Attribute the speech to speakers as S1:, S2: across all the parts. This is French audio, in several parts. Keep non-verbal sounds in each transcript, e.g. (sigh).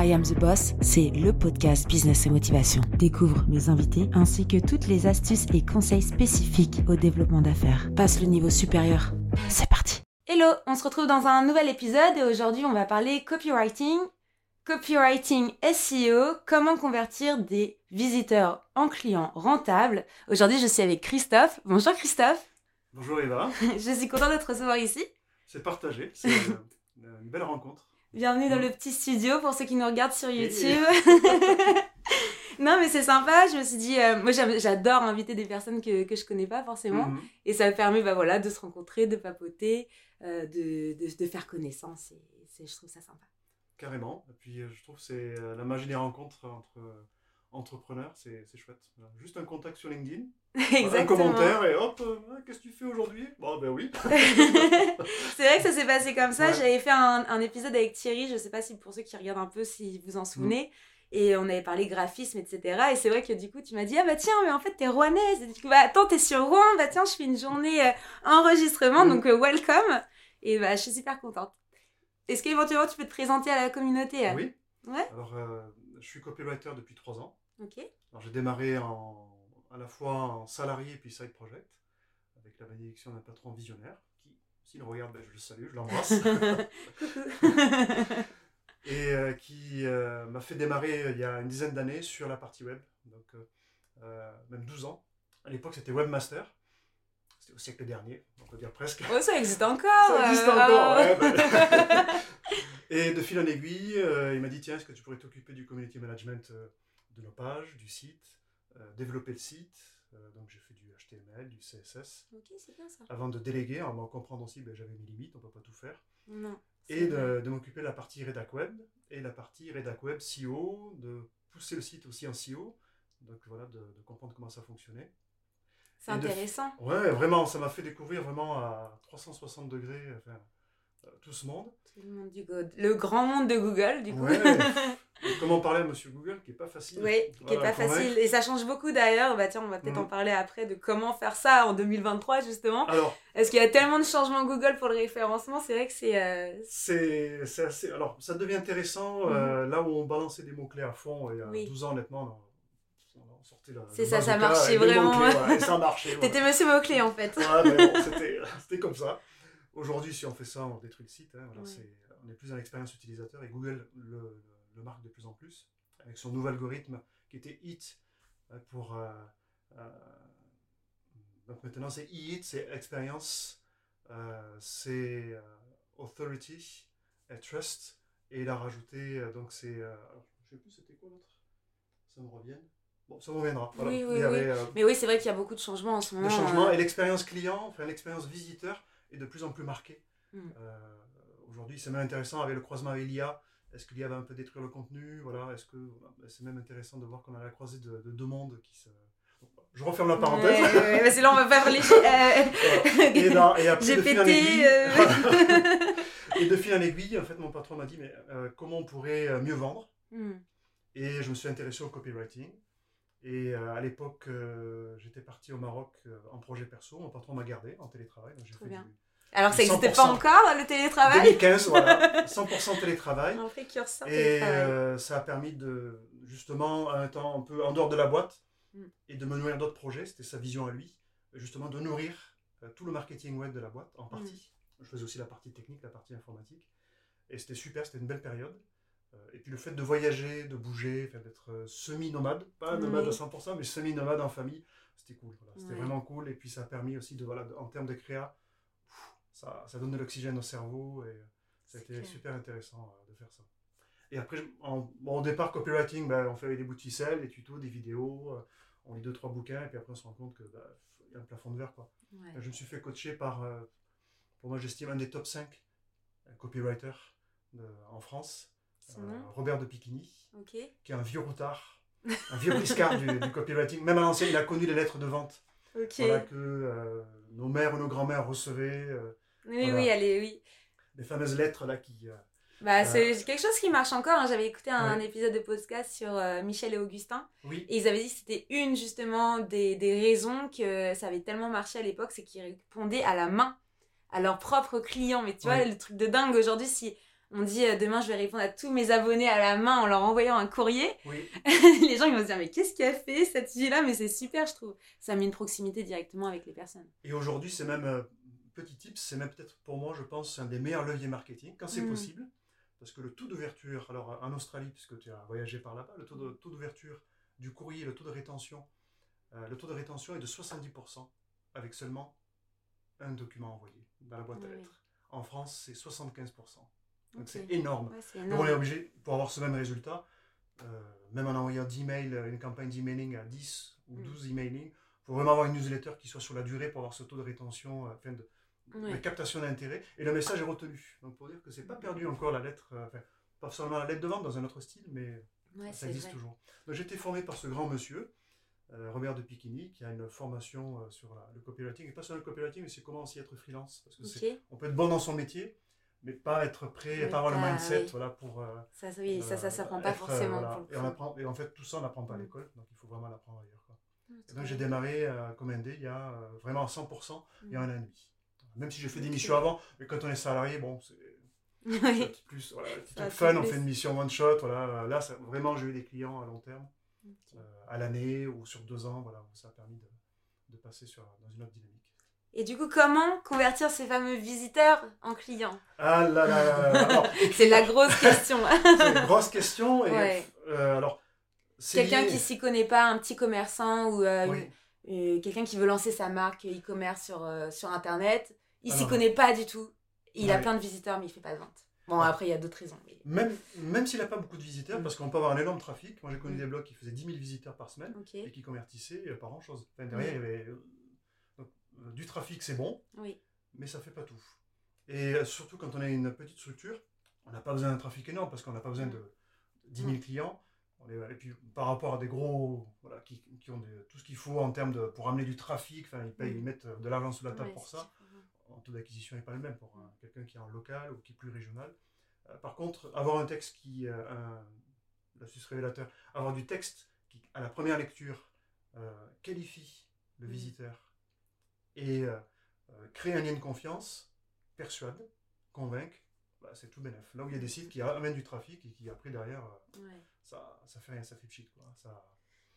S1: I Am the Boss, c'est le podcast Business et Motivation. Découvre mes invités ainsi que toutes les astuces et conseils spécifiques au développement d'affaires. Passe le niveau supérieur. C'est parti. Hello, on se retrouve dans un nouvel épisode et aujourd'hui on va parler copywriting, copywriting SEO, comment convertir des visiteurs en clients rentables. Aujourd'hui je suis avec Christophe. Bonjour Christophe.
S2: Bonjour Eva. (laughs)
S1: je suis contente de te recevoir ici.
S2: C'est partagé, c'est une, une belle rencontre.
S1: Bienvenue dans le petit studio pour ceux qui nous regardent sur YouTube. (laughs) non, mais c'est sympa. Je me suis dit, euh, moi j'adore inviter des personnes que, que je connais pas forcément.
S2: Mhm.
S1: Et ça me permet bah, voilà, de se rencontrer, de papoter, euh, de, de, de faire connaissance. Et je trouve ça sympa.
S2: Carrément. Et puis euh, je trouve que c'est la magie des rencontres entre entrepreneurs, c'est chouette. Voilà. Juste un contact sur LinkedIn, (laughs) un commentaire et hop, euh, qu'est-ce que tu fais aujourd'hui? Bon, ben oui. (laughs)
S1: c'est vrai que ça s'est passé comme ça.
S2: Ouais.
S1: J'avais fait un, un épisode avec Thierry, je sais pas si pour ceux qui regardent un peu, si vous en souvenez. Et on avait parlé graphisme, etc. Et c'est vrai que du coup, tu m'as dit, ah bah tiens, mais en fait, t'es rouennaise. Et du coup, bah attends, t'es sur Rouen. Bah tiens, je fais une journée euh, enregistrement,
S2: Mhm.
S1: donc euh, welcome. Et bah, je suis super contente. Est-ce qu'éventuellement, tu peux te présenter à la communauté
S2: Oui.
S1: Ouais.
S2: Alors, je suis copywriter depuis trois ans.
S1: Ok.
S2: Alors, j'ai démarré en, à la fois en salarié puis side project, avec la bénédiction d'un patron visionnaire qui, s'il regarde, ben, je le salue, je l'embrasse. (laughs) (laughs) et euh, qui euh, m'a fait démarrer euh, il y a une dizaine d'années sur la partie web, donc euh, même 12 ans. À l'époque, c'était Webmaster. C'était au siècle dernier, on peut dire presque.
S1: ça existe encore. (laughs)
S2: Ça existe
S1: euh,
S2: encore,
S1: ah.
S2: ouais, bah. (laughs) Et de fil en aiguille, euh, il m'a dit tiens, est-ce que tu pourrais t'occuper du community management euh, de nos pages, du site, développer le site. Donc j'ai fait du HTML, du CSS.
S1: Ok, c'est bien ça.
S2: Avant de déléguer, en m'en comprendre aussi, ben, j'avais mes limites, on peut pas tout faire.
S1: Non.
S2: Et de, de m'occuper de la partie rédac web et la partie rédac web SEO, de pousser le site aussi en SEO. Donc voilà, de, de comprendre comment ça fonctionnait.
S1: C'est
S2: et de-
S1: intéressant.
S2: Ouais, vraiment, ça m'a fait découvrir vraiment à 360 degrés enfin, euh, tout ce monde.
S1: Tout le monde du Go- Le grand monde de Google, du coup.
S2: Ouais. (laughs) Et comment parler à Monsieur Google, qui est pas facile.
S1: Oui, qui est
S2: Voilà,
S1: pas facile. Et ça change beaucoup d'ailleurs. Bah tiens, on va peut-être
S2: Mhm.
S1: en parler après de comment faire ça en 2023 justement.
S2: Alors,
S1: Est-ce qu'il y a tellement de changements Google pour le référencement? C'est vrai que c'est. euh,
S2: c'est assez. Alors, ça devient intéressant euh, là où on balançait des mots-clés à fond, il y a
S1: Mhm. Oui.
S2: 12 ans, honnêtement, on, on sortait la.
S1: C'est ça, ça marchait vraiment, ouais.
S2: ça (laughs) marchait. voilà.
S1: T'étais monsieur mot-clé en fait.
S2: Ouais, mais bon, (laughs) c'était comme ça. Aujourd'hui, si on fait ça, on détruit le site. hein, voilà,
S1: Ouais.
S2: on est plus dans l'expérience utilisateur et Google le, marque de plus en plus avec son nouvel algorithme qui était HIT euh, pour. euh, euh, donc maintenant, c'est e-HIT, c'est expérience, euh, c'est authority et trust. Et il a rajouté, donc c'est. je sais plus c'était quoi l'autre Ça me revient. Bon, ça reviendra. Voilà.
S1: Oui, oui,
S2: il y avait,
S1: oui.
S2: euh,
S1: Mais oui, c'est vrai qu'il y a beaucoup de changements en ce moment.
S2: le changement
S1: euh,
S2: et l'expérience client, enfin l'expérience visiteur est de plus en plus marquée.
S1: Mm.
S2: Euh, Aujourd'hui, c'est même intéressant avec le croisement avec l'IA. Est-ce que l'IA va un peu détruire le contenu? Voilà. Est-ce que ben, c'est même intéressant de voir qu'on a la croisée de, de deux mondes qui se. Je referme la parenthèse.
S1: Ouais, parce que là, on va faire les. euh, (laughs)
S2: Et, dans- et après, de fil en
S1: GPT,
S2: aiguille,
S1: euh. (laughs)
S2: voilà. et de fil en aiguille, en fait, mon patron m'a dit mais euh, comment on pourrait mieux vendre?
S1: Hmm.
S2: Et je me suis intéressé au copywriting. Et euh, à l'époque, euh, j'étais parti au Maroc euh, en projet perso. Mon patron m'a gardé en télétravail. donc fait
S1: bien.
S2: du-
S1: Alors, ça n'existait
S2: 100%.
S1: pas encore le télétravail
S2: 2015, voilà, (laughs) 100% télétravail.
S1: Un précurseur
S2: Et ça a permis de, justement, à un temps un peu en dehors de la boîte,
S1: Mm.
S2: et de me nourrir d'autres projets. C'était sa vision à lui, justement, de nourrir tout le marketing web de la boîte, en partie.
S1: Mm.
S2: Je faisais aussi la partie technique, la partie informatique. Et c'était super, c'était une belle période. Euh, Et puis le fait de voyager, de bouger, d'être euh, semi-nomade, pas nomade
S1: Oui.
S2: à 100%, mais semi-nomade en famille, c'était cool. voilà. C'était vraiment cool. Et puis ça a permis aussi, de, voilà, de- en termes de créa, ça, ça donne de l'oxygène au cerveau. Et ça a
S1: clair.
S2: super intéressant euh, de faire ça. Et après, je- en- bon, au départ, copywriting, ben, on fait avec des bouts de ficelle, des tutos, des vidéos, on lit deux, trois bouquins, et puis après on se rend compte que ben, y a un plafond de verre. Quoi.
S1: Ouais.
S2: Je me suis fait coacher par, pour moi j'estime, un des top 5 copywriters de- en France,
S1: Son nom?
S2: Robert de Piquigny, qui est un vieux routard, un vieux briscard du, du copywriting. Même à l'ancien, il a connu les lettres de vente. Voilà, que euh, nos mères ou nos grands-mères recevaient, euh,
S1: Oui,
S2: Voilà.
S1: oui, allez, oui.
S2: les fameuses lettres là qui... euh,
S1: Bah,
S2: Euh,
S1: c'est quelque chose qui marche encore. hein. J'avais écouté un
S2: Ouais.
S1: épisode de podcast sur euh, Michel et Augustin.
S2: oui,
S1: Et ils avaient dit que c'était une, justement, des, des raisons que ça avait tellement marché à l'époque, c'est qu'ils répondaient à la main à leurs propres clients. Mais tu vois, le truc de dingue aujourd'hui, si on dit euh, demain je vais répondre à tous mes abonnés à la main en leur envoyant un courrier,
S2: Oui. (laughs)
S1: les gens ils vont se dire mais qu'est-ce qu'il a fait cette fille-là? Mais c'est super, je trouve. Ça met une proximité directement avec les personnes.
S2: Et aujourd'hui, c'est même, euh, petit tips, c'est même peut-être pour moi, je pense, un des meilleurs leviers marketing, quand c'est
S1: Mm.
S2: possible. Parce que le taux d'ouverture, alors en Australie, puisque tu as voyagé par là-bas, le taux de- taux d'ouverture du courrier, le taux de rétention, euh, le taux de rétention est de 70% avec seulement un document envoyé dans la boîte à lettres. En France, c'est 75%. Donc c'est énorme.
S1: Ouais,
S2: Donc on est obligé, pour avoir ce même résultat, euh, même en envoyant 10 mails, euh, une campagne d'emailing à 10 ou
S1: Mm.
S2: 12 emailing, il faut vraiment avoir une newsletter qui soit sur la durée pour avoir ce taux de rétention, euh, enfin de, captation d'intérêt. Et le message est retenu. Donc pour dire que c'est pas perdu encore la lettre, euh, enfin, pas seulement la lettre de vente dans un autre style, mais
S1: Ouais,
S2: ça existe
S1: vrai.
S2: toujours. Donc j'ai été formé par ce grand monsieur, euh, Robert de Piquini, qui a une formation sur la- le copywriting, et pas seulement le copywriting, mais c'est comment aussi être freelance. Parce que on peut être bon dans son métier, mais pas être prêt, pas avoir le mindset
S1: oui.
S2: voilà, pour... euh,
S1: Ça, ça, oui, ça, ça
S2: euh,
S1: s'apprend pas
S2: euh,
S1: forcément.
S2: voilà.
S1: pour le
S2: et, on apprend, et en fait, tout ça, on n'apprend pas à l'école, donc il faut vraiment l'apprendre ailleurs. quoi.
S1: Ah,
S2: Et donc j'ai démarré euh, comme indé il y a euh, vraiment à 100% il y a
S1: Mm.
S2: un an et demi. Même si j'ai fait des missions avant, mais quand on est salarié, bon, c'est (laughs)
S1: Oui.
S2: petit plus, voilà, un fun, on
S1: plaisir.
S2: fait une mission one shot, voilà. Là, ça- vraiment, j'ai eu des clients à long terme, euh, à l'année ou sur deux ans, voilà, ça a permis de, de passer sur, dans une autre dynamique.
S1: Et du coup, comment convertir ces fameux visiteurs en clients
S2: Ah là là là là, alors, (laughs)
S1: C'est la grosse (laughs) question.
S2: c'est une grosse question. Et,
S1: Ouais.
S2: euh, alors, c'est
S1: quelqu'un
S2: lié-
S1: qui s'y connaît pas, un petit commerçant ou euh,
S2: Oui.
S1: euh, quelqu'un qui veut lancer sa marque e-commerce sur, sur Internet, il s'y
S2: Alors.
S1: connaît pas du tout. Il a
S2: Ouais.
S1: plein de visiteurs, mais il fait pas de vente. Bon,
S2: Ouais.
S1: après, il y a d'autres raisons. mais-
S2: Même, même s'il n'a pas beaucoup de visiteurs, parce qu'on peut avoir un énorme trafic. Moi, j'ai connu
S1: Mm.
S2: des blogs qui faisaient 10 000 visiteurs par semaine et qui convertissaient euh, pas grand-chose. Enfin, derrière,
S1: Mm.
S2: il y avait... euh, du trafic, c'est bon,
S1: Oui.
S2: mais ça fait pas tout. Et euh, surtout quand on a une petite structure, on n'a pas besoin d'un trafic énorme parce qu'on n'a pas besoin de 10 000
S1: Mm.
S2: clients. On est- et puis par rapport à des gros, voilà, qui, qui ont tout ce qu'il faut en termes de pour amener du trafic, enfin ils payent,
S1: Mm.
S2: ils mettent euh, de l'argent sous la table
S1: Ouais,
S2: pour ça.
S1: différent.
S2: En taux d'acquisition n'est pas le même pour
S1: Mm.
S2: un- quelqu'un qui est en local ou qui est plus régional. Euh, par contre, avoir un texte qui, euh, un, révélateur, avoir du texte qui, à la première lecture, euh, qualifie le
S1: Mm.
S2: visiteur et euh, euh, crée un lien de confiance, persuade, convainc, bah, c'est tout bénef. Là où il y a des sites qui amènent du trafic et qui après derrière, euh,
S1: Ouais.
S2: ça, ça fait rien, ça fait pchit. Quoi. Ça,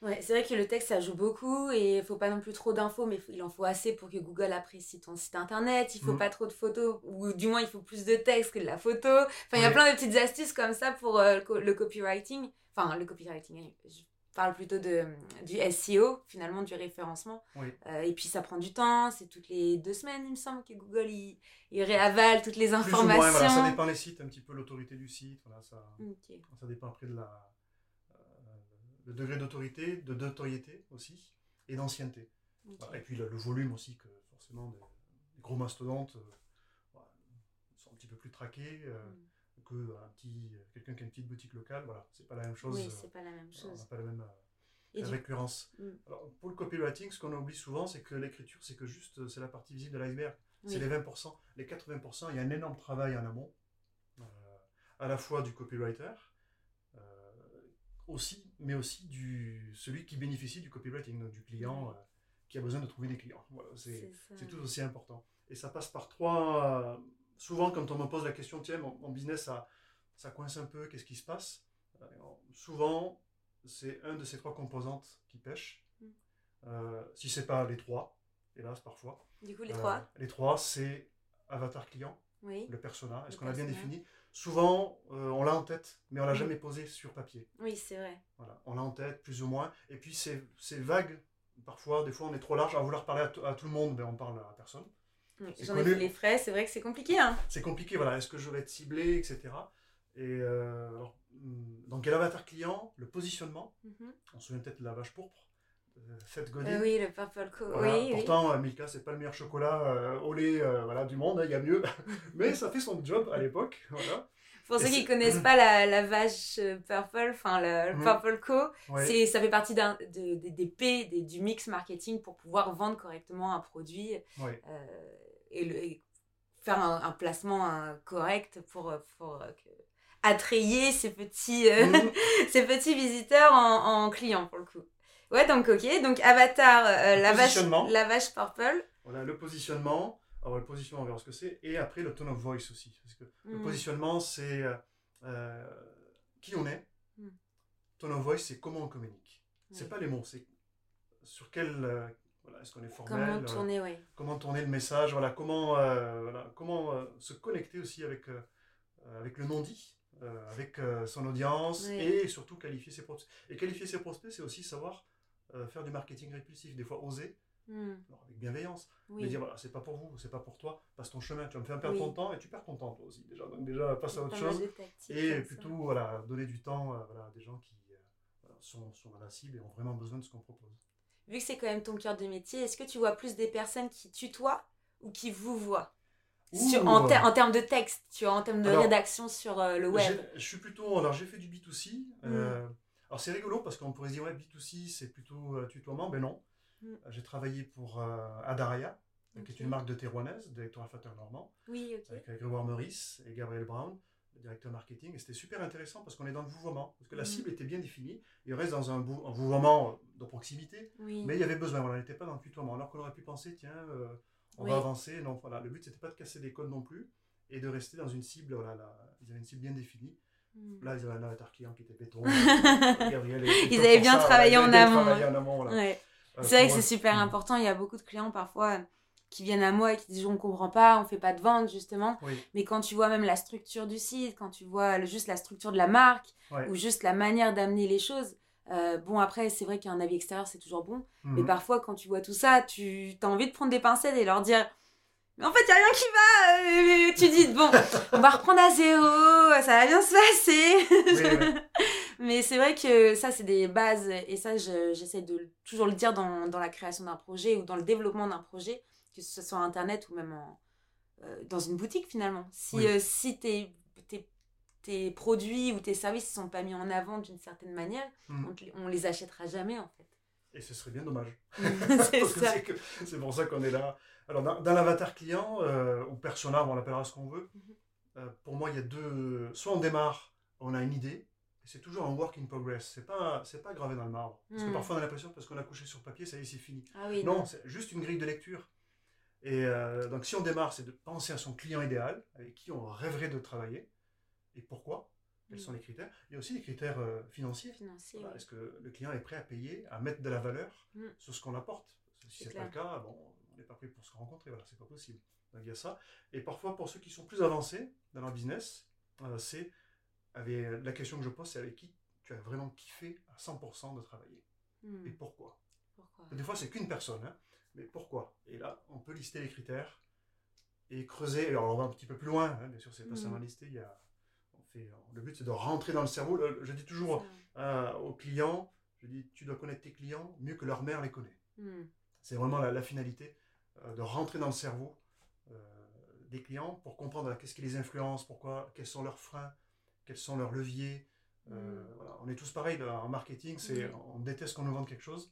S1: Ouais, c'est vrai que le texte ça joue beaucoup et il faut pas non plus trop d'infos, mais il en faut assez pour que Google apprécie ton site internet. Il faut
S2: Mhm.
S1: pas trop de photos, ou du moins il faut plus de texte que de la photo. Enfin, il y a plein de petites astuces comme ça pour euh, le co- le copywriting. Enfin, le copywriting, je parle plutôt de, du SEO, finalement, du référencement.
S2: oui.
S1: Euh, et puis ça prend du temps, c'est toutes les deux semaines, il me semble, que Google il, il réavale toutes les
S2: Plus ou
S1: informations.
S2: moins, voilà, ça dépend les sites, un petit peu l'autorité du site, voilà, ça, ça dépend après de la, euh, le degré d'autorité, de notoriété aussi, et d'ancienneté. Voilà, Et puis le, le volume aussi, que forcément, des, des gros mastodontes euh, sont un petit peu plus traqués
S1: Mm.
S2: Que un petit, quelqu'un qui a une petite boutique locale. Voilà, c'est pas la même chose.
S1: Oui,
S2: euh,
S1: c'est pas la même
S2: on n'a
S1: chose.
S2: pas la même euh,
S1: du-
S2: récurrence.
S1: Mm.
S2: Alors, pour le copywriting, ce qu'on oublie souvent, c'est que l'écriture, c'est que juste, euh, c'est la partie visible de l'iceberg. C'est les 20%. Les 80%, il y a un énorme travail en amont, euh, à la fois du copywriter, euh, aussi, mais aussi du, celui qui bénéficie du copywriting, donc du client euh, qui a besoin de trouver des clients. Voilà, c'est tout aussi important. Et ça passe par trois. Souvent, quand on me pose la question, tiens, mon, mon business, ça, ça coince un peu, qu'est-ce qui se passe? Euh, Souvent, c'est un de ces trois composantes qui pêche.
S1: Mm.
S2: Euh, si c'est pas les trois, hélas, parfois.
S1: Du coup, les
S2: Euh,
S1: trois
S2: Les trois, c'est avatar client,
S1: Oui.
S2: le persona. Est-ce qu'on l'a bien défini? Souvent, euh, on l'a en tête, mais on l'a
S1: Mm.
S2: jamais posé sur papier.
S1: Oui, c'est vrai.
S2: Voilà, on l'a en tête, plus ou moins. Et puis, c'est vague. Parfois, des fois, on est trop large à vouloir parler à tout le monde, mais on parle à personne.
S1: Oui,
S2: C'est
S1: J'en ai fait les frais, c'est vrai que c'est compliqué. Hein.
S2: C'est compliqué, voilà. Est-ce que je vais être ciblé, etc. Et euh, alors, hum, donc, il y a l'avatar client, le positionnement.
S1: Mhm.
S2: On se souvient peut-être de la vache pourpre, euh, Seth Godin.
S1: Euh, oui, le Purple Co.
S2: Voilà,
S1: oui, oui.
S2: pourtant, euh, Milka, c'est pas le meilleur chocolat euh, au lait euh, voilà, du monde, hein, il y a mieux. (laughs) Mais ça fait son job à l'époque. Voilà.
S1: Pour
S2: Et
S1: ceux qui
S2: c'est-
S1: connaissent (clears throat) pas la, la vache Purple, enfin le,
S2: Mhm.
S1: Purple Co,
S2: Ouais.
S1: ça fait partie d'un- de- de- des P, des- du mix marketing pour pouvoir vendre correctement un produit
S2: Ouais.
S1: Et, le- et faire un, un placement correct pour, euh, pour euh, que- attrayer ces petits, euh,
S2: Mhm. (laughs)
S1: ces petits visiteurs en, en clients pour le coup. Ouais, donc ok, donc Avatar, euh, la, vache, la vache Purple.
S2: Voilà, le positionnement, Alors, le positionnement, on verra ce que c'est. Et après, le tone of voice aussi. Parce que le
S1: Mm.
S2: positionnement, c'est euh, qui on est.
S1: Mm.
S2: Tone of voice, c'est comment on communique. C'est pas les mots, c'est sur quel. Euh, voilà, est-ce qu'on est formel
S1: Comment
S2: euh,
S1: tourner, oui.
S2: comment tourner le message, voilà, comment, euh, voilà, comment euh, se connecter aussi avec, euh, euh, avec le non-dit, euh, avec euh, son audience
S1: Oui.
S2: et surtout qualifier ses prospects. Et qualifier ses prospects, c'est aussi savoir euh, faire du marketing répulsif, des fois oser,
S1: Mm.
S2: alors avec bienveillance,
S1: Oui.
S2: mais dire voilà, c'est pas pour vous, c'est pas pour toi, passe ton chemin, tu vas me faire perdre
S1: Oui.
S2: ton temps et tu perds ton temps toi aussi déjà. Donc déjà, passe à autre chose et
S1: ça.
S2: plutôt voilà, donner du temps euh, voilà, à des gens qui euh, sont, sont dans la cible et ont vraiment besoin de ce qu'on propose.
S1: Vu que c'est quand même ton cœur de métier, est-ce que tu vois plus des personnes qui tutoient ou qui vous voient? Sur- en, ter- en termes de texte, tu vois, en termes de
S2: Alors,
S1: rédaction sur euh, le web?
S2: Je suis plutôt. Alors, j'ai fait du B2C. euh, alors, c'est rigolo parce qu'on pourrait se dire, ouais, B2C, c'est plutôt euh, tutoiement. Ben non.
S1: Mm.
S2: J'ai travaillé pour Adaraya, qui est une marque de Terroinaise, directeur olfacteur normand,
S1: Oui, ok.
S2: avec Grégoire Meurice et Gabriel Brown, directeur marketing. Et c'était super intéressant parce qu'on est dans le vouvoiement. Parce que la
S1: Mm.
S2: cible était bien définie. Et on reste dans un, bou- un vouvoiement de proximité.
S1: Oui.
S2: Mais il y avait besoin. Voilà, on n'était pas dans le tutoiement. Alors qu'on aurait pu penser, tiens, euh, on
S1: Oui.
S2: va avancer. Non, voilà. Le but, c'était pas de casser des codes non plus. Et de rester dans une cible, voilà, là, ils avaient une cible bien définie.
S1: Mm.
S2: Là, ils avaient un avatar client qui était béton. (laughs) Gabriel est
S1: Ils avaient bien
S2: ça,
S1: travaillé
S2: voilà,
S1: en
S2: bien
S1: amont,
S2: travaillé
S1: ouais.
S2: en amont, voilà.
S1: Ouais.
S2: Euh,
S1: C'est vrai que c'est super
S2: Mm.
S1: important. Il y a beaucoup de clients parfois euh, qui viennent à moi et qui disent on comprend pas, on fait pas de vente justement.
S2: Oui,
S1: Mais quand tu vois même la structure du site, quand tu vois le- juste la structure de la marque
S2: ouais.
S1: ou juste la manière d'amener les choses, euh, bon après c'est vrai qu'un avis extérieur c'est toujours bon. Mais
S2: Mhm.
S1: parfois quand tu vois tout ça, tu as envie de prendre des pincettes et leur dire mais en fait, il n'y a rien qui va. euh, tu dis, bon, on va reprendre à zéro, ça va bien se passer.
S2: Oui, oui. (laughs)
S1: Mais c'est vrai que ça, c'est des bases. Et ça, je- j'essaie de toujours le dire dans, dans la création d'un projet ou dans le développement d'un projet, que ce soit Internet ou même en, euh, dans une boutique finalement. Si,
S2: Oui.
S1: euh, si tes, tes, tes produits ou tes services ne sont pas mis en avant d'une certaine manière,
S2: Mhm.
S1: on, on les achètera jamais en fait.
S2: Et ce serait bien dommage. (laughs)
S1: c'est
S2: pour ça qu'on est là. Alors, dans, dans l'avatar client, euh, ou persona, on l'appellera ce qu'on veut,
S1: Mhm.
S2: pour moi, il y a deux. Soit on démarre, on a une idée, c'est toujours un work in progress. C'est pas, c'est pas gravé dans le marbre. Parce que
S1: Mhm.
S2: parfois, on a l'impression, parce qu'on a couché sur papier, ça y est, c'est fini.
S1: Ah oui,
S2: Non, c'est juste une grille de lecture. Et euh, donc, si on démarre, c'est de penser à son client idéal, avec qui on rêverait de travailler, et pourquoi, quels
S1: Mhm.
S2: sont les critères. Il y a aussi les critères euh, financiers.
S1: financier.
S2: Voilà,
S1: oui.
S2: Est-ce que le client est prêt à payer, à mettre de la valeur
S1: Mm.
S2: sur ce qu'on apporte? Si
S1: C'est
S2: c'est pas le cas, bon, on n'est pas prêt pour se rencontrer, voilà, c'est pas possible. Donc il y a ça. Et parfois, pour ceux qui sont plus avancés dans leur business, euh, c'est avec la question que je pose, c'est avec qui tu as vraiment kiffé à 100% de travailler?
S1: Hmm.
S2: et pourquoi?
S1: Pourquoi?
S2: Des fois, c'est qu'une personne, hein, mais pourquoi? Et là, on peut lister les critères et creuser. Alors, on va un petit peu plus loin, hein, bien sûr, c'est pas
S1: Mm.
S2: seulement lister. Il y a, on fait, le but, c'est de rentrer dans le cerveau. Je dis toujours euh, aux clients, je dis, tu dois connaître tes clients mieux que leur mère les connaît.
S1: Hmm.
S2: C'est vraiment la, la finalité euh, de rentrer dans le cerveau euh, des clients pour comprendre qu'est-ce qui les influence, pourquoi, quels sont leurs freins, quels sont leurs leviers.
S1: Mm.
S2: voilà. On est tous pareils en marketing, c'est, on déteste qu'on nous vende quelque chose,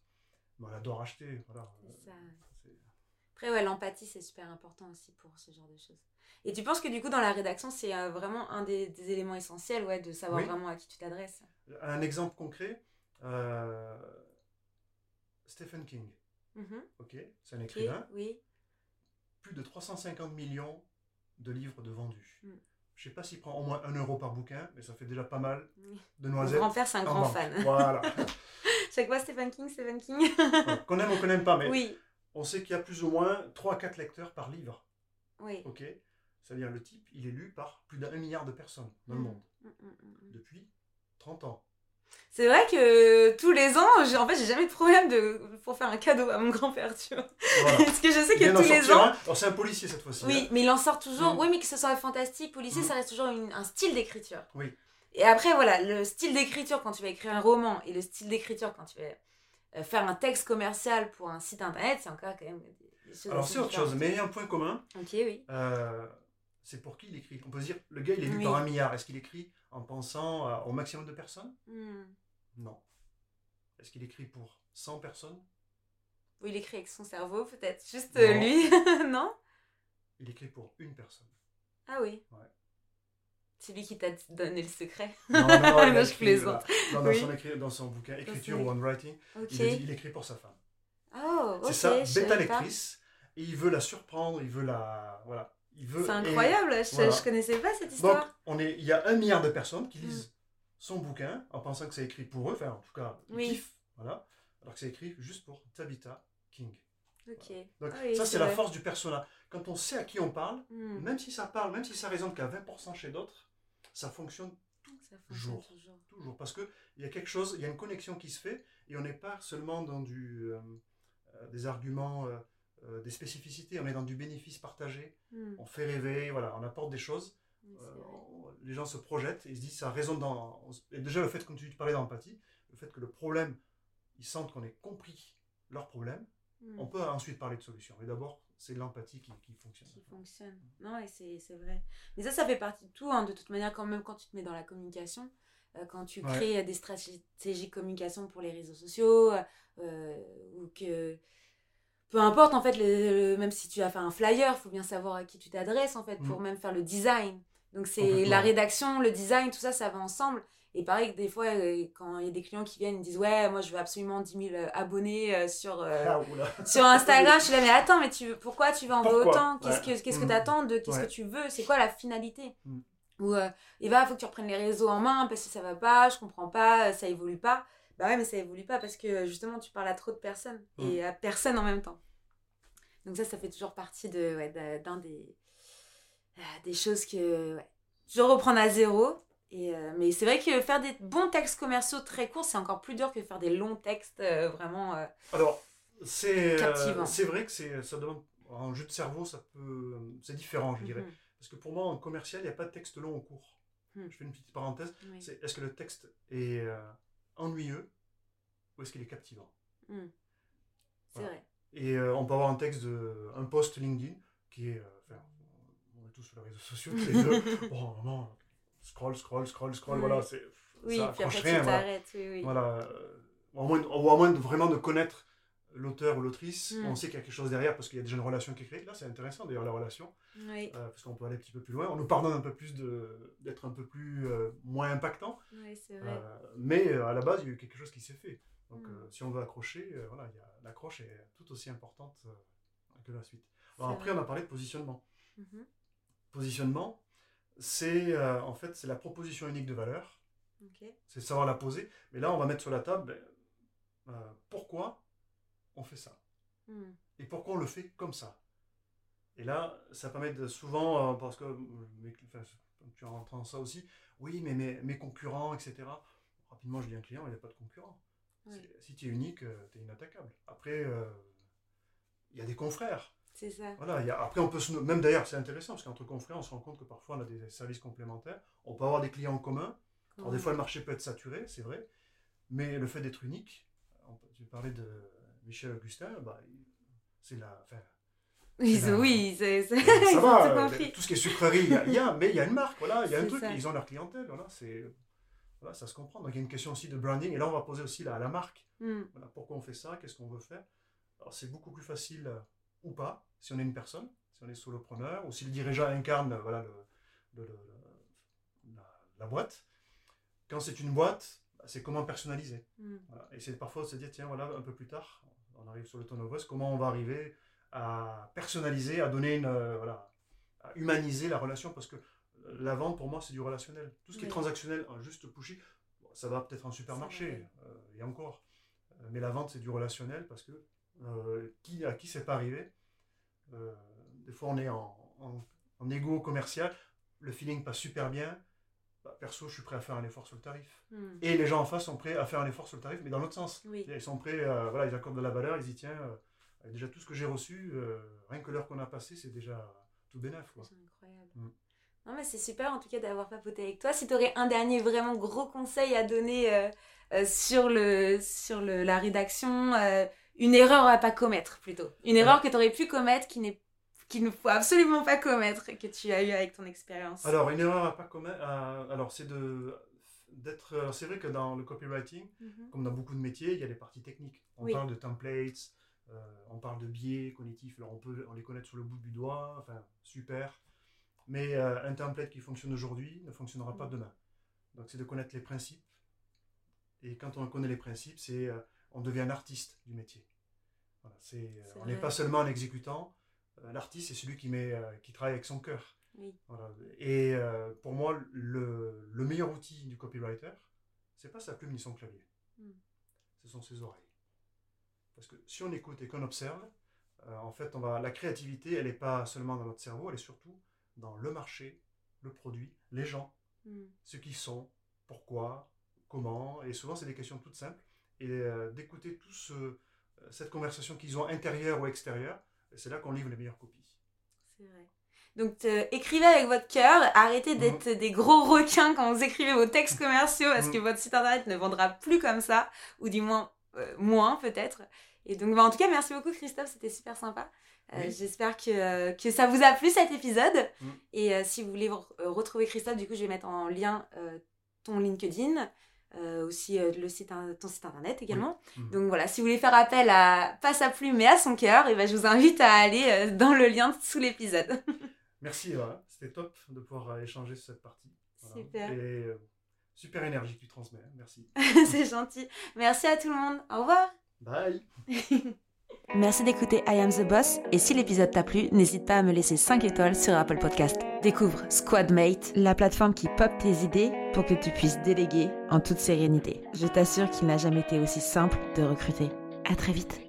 S2: mais on adore acheter. Voilà.
S1: Ça. Après, ouais, l'empathie, c'est super important aussi pour ce genre de choses. Et tu penses que du coup, dans la rédaction, c'est euh, vraiment un des, des éléments essentiels, ouais, de savoir
S2: Oui.
S1: vraiment à qui tu t'adresses?
S2: Un exemple concret, euh, Stephen King,
S1: Mhm.
S2: ok, c'est un écrivain,
S1: oui.
S2: plus de 350 millions de livres de vendus.
S1: Mm.
S2: Je sais pas s'il prend au moins un euro par bouquin, mais ça fait déjà pas mal de
S1: Mon
S2: noisettes.
S1: grand-père, c'est un grand fan.
S2: Voilà. (laughs)
S1: Chaque fois, Stephen King, Stephen King.
S2: Qu'on aime ou qu'on n'aime pas, mais
S1: oui,
S2: on sait qu'il y a plus ou moins 3-4 lecteurs par livre.
S1: oui.
S2: Ok C'est-à-dire le type, il est lu par plus d'un milliard de personnes dans le
S1: Mm.
S2: monde
S1: Mm, mm,
S2: depuis 30 ans.
S1: C'est vrai que tous les ans, j'ai- en fait, j'ai jamais de problème de, pour faire un cadeau à mon grand-père, tu vois.
S2: Voilà. (laughs)
S1: Parce que je sais que tous les ans,
S2: un. Alors c'est un policier cette fois-ci.
S1: Oui,
S2: hein.
S1: mais il en sort toujours. Oui, mais que ce soit fantastique
S2: Mm.
S1: ça reste toujours une- un style d'écriture.
S2: Oui.
S1: Et après, voilà, le style d'écriture quand tu vas écrire un roman et le style d'écriture quand tu vas euh, faire un texte commercial pour un site internet, c'est encore quand même des, choses.
S2: Alors c'est autre chose, mais il y a un point commun.
S1: Ok, oui.
S2: euh, c'est pour qui il écrit? On peut se dire, le gars il est lu
S1: Oui.
S2: par un milliard. Est-ce qu'il écrit en pensant à- au maximum de personnes?
S1: Hmm.
S2: Non. Est-ce qu'il écrit pour 100 personnes?
S1: Oui, il écrit avec son cerveau, peut-être. Juste euh,
S2: Non.
S1: lui, (laughs) non?
S2: Il écrit pour une personne.
S1: Ah oui. C'est lui qui t'a donné le secret.
S2: Non, non, non, (laughs)
S1: je
S2: écrit,
S1: plaisante.
S2: dans,
S1: Oui.
S2: son écrit- dans son bouquin Écriture ou Handwriting,
S1: Ok.
S2: il, écrit pour sa femme.
S1: Oh, ok.
S2: C'est
S1: savais
S2: bêta lectrice. et il veut la surprendre, il veut la. Voilà.
S1: C'est
S2: et-
S1: incroyable, je,
S2: voilà.
S1: je connaissais pas cette
S2: Donc,
S1: histoire.
S2: on est, il y a un milliard de personnes qui
S1: Mm.
S2: lisent son bouquin en pensant que c'est écrit pour eux, enfin, en tout cas, ils
S1: Oui.
S2: kiffent, voilà, alors que c'est écrit juste pour Tabitha King.
S1: ok.
S2: Donc,
S1: Ah oui,
S2: ça, c'est la force du persona. Quand on sait à qui on parle,
S1: Hmm,
S2: même si ça parle, même si ça résonne qu'à 20% chez d'autres, ça fonctionne jour.
S1: toujours.
S2: toujours. Parce qu'il y a quelque chose, il y a une connexion qui se fait, et on n'est pas seulement dans du, euh, euh, des arguments, euh, des spécificités, on est dans du bénéfice partagé,
S1: Hmm,
S2: on fait rêver, voilà, on apporte des choses.
S1: oui,
S2: Euh, on- les gens se projettent et ils se disent ça résonne dans. Et déjà, le fait, comme tu parlais d'empathie, le fait que le problème, ils sentent qu'on ait compris leur problème,
S1: Hmm.
S2: on peut ensuite parler de solution. Mais d'abord, c'est l'empathie qui, qui fonctionne.
S1: qui fonctionne. Non, et c'est vrai. Mais ça, ça fait partie de tout. hein, de toute manière, quand même, quand tu te mets dans la communication, euh, quand tu crées euh, des stratégies de communication pour les réseaux sociaux, euh, ou que. Peu importe, en fait, le- le- même si tu as fait un flyer, il faut bien savoir à qui tu t'adresses, en fait, pour
S2: Mm.
S1: même faire le design. Donc, c'est la rédaction, le design, tout ça, ça va ensemble. Et pareil, que des fois, euh, quand il y a des clients qui viennent, ils disent Ouais, moi, je veux absolument 10 000 abonnés euh, sur. euh,
S2: Ah, (laughs)
S1: sur Instagram, (laughs) je suis là, mais attends, mais tu veux, pourquoi tu veux envoyer
S2: Pourquoi?
S1: autant? Qu'est-ce
S2: Ouais.
S1: que qu'est-ce que
S2: Mm.
S1: t'attends de Qu'est-ce
S2: Ouais.
S1: que tu veux? C'est quoi la finalité?
S2: Mm.
S1: Ou euh, et bah, faut que tu reprennes les réseaux en main parce que ça va pas, je comprends pas, ça évolue pas. Bah ouais, mais ça évolue pas parce que justement, tu parles à trop de personnes
S2: Mm.
S1: et à personne en même temps. Donc ça, ça fait toujours partie de ouais, d'un des euh, des choses que je reprends à zéro. Et euh, mais c'est vrai que faire des bons textes commerciaux très courts, c'est encore plus dur que faire des longs textes euh, vraiment. euh,
S2: Alors, c'est euh, c'est vrai que c'est ça demande un jeu de cerveau, ça peut c'est différent, je dirais.
S1: mhm.
S2: Parce que pour moi, en commercial, il n'y a pas de texte long ou court.
S1: Hmm.
S2: Je fais une petite parenthèse.
S1: Oui.
S2: C'est est-ce que le texte est ennuyeux ou est-ce qu'il est captivant?
S1: Mm. C'est
S2: Voilà.
S1: vrai.
S2: Et on peut avoir un texte de un post LinkedIn qui est, enfin, on est tous sur les réseaux sociaux tous les deux. bon, (laughs) vraiment, scroll, scroll, scroll, scroll,
S1: Oui.
S2: voilà, c'est
S1: Oui,
S2: ça
S1: puis après
S2: rien.
S1: tu
S2: Voilà.
S1: t'arrêtes. Oui, oui.
S2: Voilà, euh, ou à moins, ou à moins de vraiment de connaître l'auteur ou l'autrice,
S1: Mm.
S2: on sait qu'il y a quelque chose derrière parce qu'il y a déjà une relation qui est créée. Là, c'est intéressant d'ailleurs la relation,
S1: Oui,
S2: euh, parce qu'on peut aller un petit peu plus loin. On nous pardonne un peu plus d'être un peu plus euh, moins impactant,
S1: oui, c'est vrai.
S2: euh, mais euh, à la base, il y a eu quelque chose qui s'est fait. Donc,
S1: Mm.
S2: euh, si on veut accrocher, euh, voilà, l'accroche est tout aussi importante euh, que la suite. Alors après,
S1: vrai.
S2: on a parlé de positionnement.
S1: Mhm.
S2: Positionnement, c'est euh, en fait c'est la proposition unique de valeur. C'est savoir la poser. Mais là, on va mettre sur la table euh, pourquoi on fait ça
S1: Mm.
S2: et pourquoi on le fait comme ça. Et là, ça permet de souvent, euh, parce que cli- enfin, tu entends ça aussi, oui, mais mes, mes concurrents, etc. Rapidement, je dis un client, il n'y a pas de concurrent.
S1: Oui.
S2: Si tu es unique, tu es inattaquable. Après, il y a des confrères.
S1: C'est ça.
S2: Voilà, il y a- après, on peut se, même d'ailleurs, c'est intéressant parce qu'entre confrères, on se rend compte que parfois on a des services complémentaires. On peut avoir des clients en commun. Alors, des fois, le marché peut être saturé, c'est vrai, mais le fait d'être unique, on tu parlais de Michel Augustin, bah, c'est la. Enfin,
S1: Oui,
S2: c'est
S1: c'est-
S2: la-
S1: oui, c'est c'est-
S2: ça va,
S1: tout
S2: euh, tout ce qui est sucrerie, il y a, il y a- mais il y a une marque, voilà, il y a un truc,
S1: ça.
S2: ils ont leur clientèle, voilà, c'est. Voilà, ça se comprend. Donc il y a une question aussi de branding, et là on va poser aussi la, la marque.
S1: Mm.
S2: Voilà, pourquoi on fait ça, qu'est-ce qu'on veut faire? Alors c'est beaucoup plus facile euh, ou pas, si on est une personne, si on est solopreneur, ou si le dirigeant incarne voilà, le, le- le- la, la boîte. Quand c'est une boîte, bah, c'est comment personnaliser.
S1: Mm.
S2: Voilà. Et c'est parfois de se dire, tiens, voilà, un peu plus tard, on arrive sur le Voice, comment on va arriver à personnaliser, à donner une, euh, voilà, à humaniser la relation, parce que euh, la vente, pour moi, c'est du relationnel. Tout ce qui est transactionnel, un juste pushy, ça va peut-être en supermarché, euh, et encore. Euh, mais la vente, c'est du relationnel, parce que euh, qui, à qui c'est pas arrivé Euh, Des fois, on est en, en, en égo commercial, le feeling passe super bien, bah, perso, je suis prêt à faire un effort sur le tarif.
S1: Mm.
S2: Et les gens en face sont prêts à faire un effort sur le tarif, mais dans l'autre sens.
S1: Oui.
S2: Ils sont prêts, euh, voilà, ils accordent de la valeur, ils y tiennent. euh, avec déjà tout ce que j'ai reçu, rien que l'heure qu'on a passée, c'est déjà tout bénef.
S1: C'est incroyable.
S2: Mm.
S1: Non, mais c'est super en tout cas d'avoir papoté avec toi. Si tu aurais un dernier vraiment gros conseil à donner euh, euh, sur, le, sur le, la rédaction, euh, une erreur à pas commettre plutôt. Une erreur que tu aurais pu commettre qui n'est qu'il ne faut absolument pas commettre et que tu as eu avec ton expérience.
S2: Alors, une erreur à pas commettre, alors c'est de d'être. C'est vrai que dans le copywriting,
S1: Mhm.
S2: comme dans beaucoup de métiers, il y a des parties techniques. On
S1: Oui.
S2: parle de templates, euh, on parle de biais cognitifs, alors on peut on les connaître sur le bout du doigt, enfin, super. Mais euh, un template qui fonctionne aujourd'hui ne fonctionnera pas
S1: Mm.
S2: demain. Donc c'est de connaître les principes. Et quand on connaît les principes, c'est euh, on devient un artiste du métier. Voilà, euh, on n'est pas seulement un exécutant, l'artiste, c'est celui qui, met, qui travaille avec son cœur.
S1: Oui.
S2: Voilà. Et pour moi, le, le, meilleur outil du copywriter, c'est pas sa plume ni son clavier. Hmm. Ce sont ses oreilles. Parce que si on écoute et qu'on observe, en fait, on va, la créativité, elle n'est pas seulement dans notre cerveau, elle est surtout dans le marché, le produit, les gens, hmm. ce qu'ils sont, pourquoi, comment. Et souvent, c'est des questions toutes simples. Et d'écouter tout cette conversation qu'ils ont intérieure ou extérieure, c'est là qu'on livre les meilleures copies.
S1: C'est vrai. Donc écrivez avec votre cœur, arrêtez mhm. d'être des gros requins quand vous écrivez vos textes commerciaux parce mhm. que votre site internet ne vendra plus comme ça, ou du moins euh, moins peut-être. Et donc bah, en tout cas merci beaucoup Christophe, c'était super sympa. Euh, j'espère que, que ça vous a plu cet épisode. Mhm. Et euh, si vous voulez retrouver Christophe, du coup je vais mettre en lien ton LinkedIn, euh, aussi euh, le site, ton site internet également. Mhm. Donc voilà, si vous voulez faire appel à pas sa plume mais à son cœur, et eh ben, je vous invite à aller euh, dans le lien sous l'épisode. (laughs)
S2: Merci Eva, c'était top de pouvoir échanger sur cette partie.
S1: Super.
S2: Et super énergie que tu transmets, hein. merci. (laughs)
S1: C'est gentil. Merci à tout le monde. Au revoir.
S2: Bye. (laughs)
S1: Merci d'écouter I Am the Boss et si l'épisode t'a plu, n'hésite pas à me laisser 5 étoiles sur Apple Podcast. Découvre Squadmate, la plateforme qui pop tes idées pour que tu puisses déléguer en toute sérénité. Je t'assure qu'il n'a jamais été aussi simple de recruter. À très vite.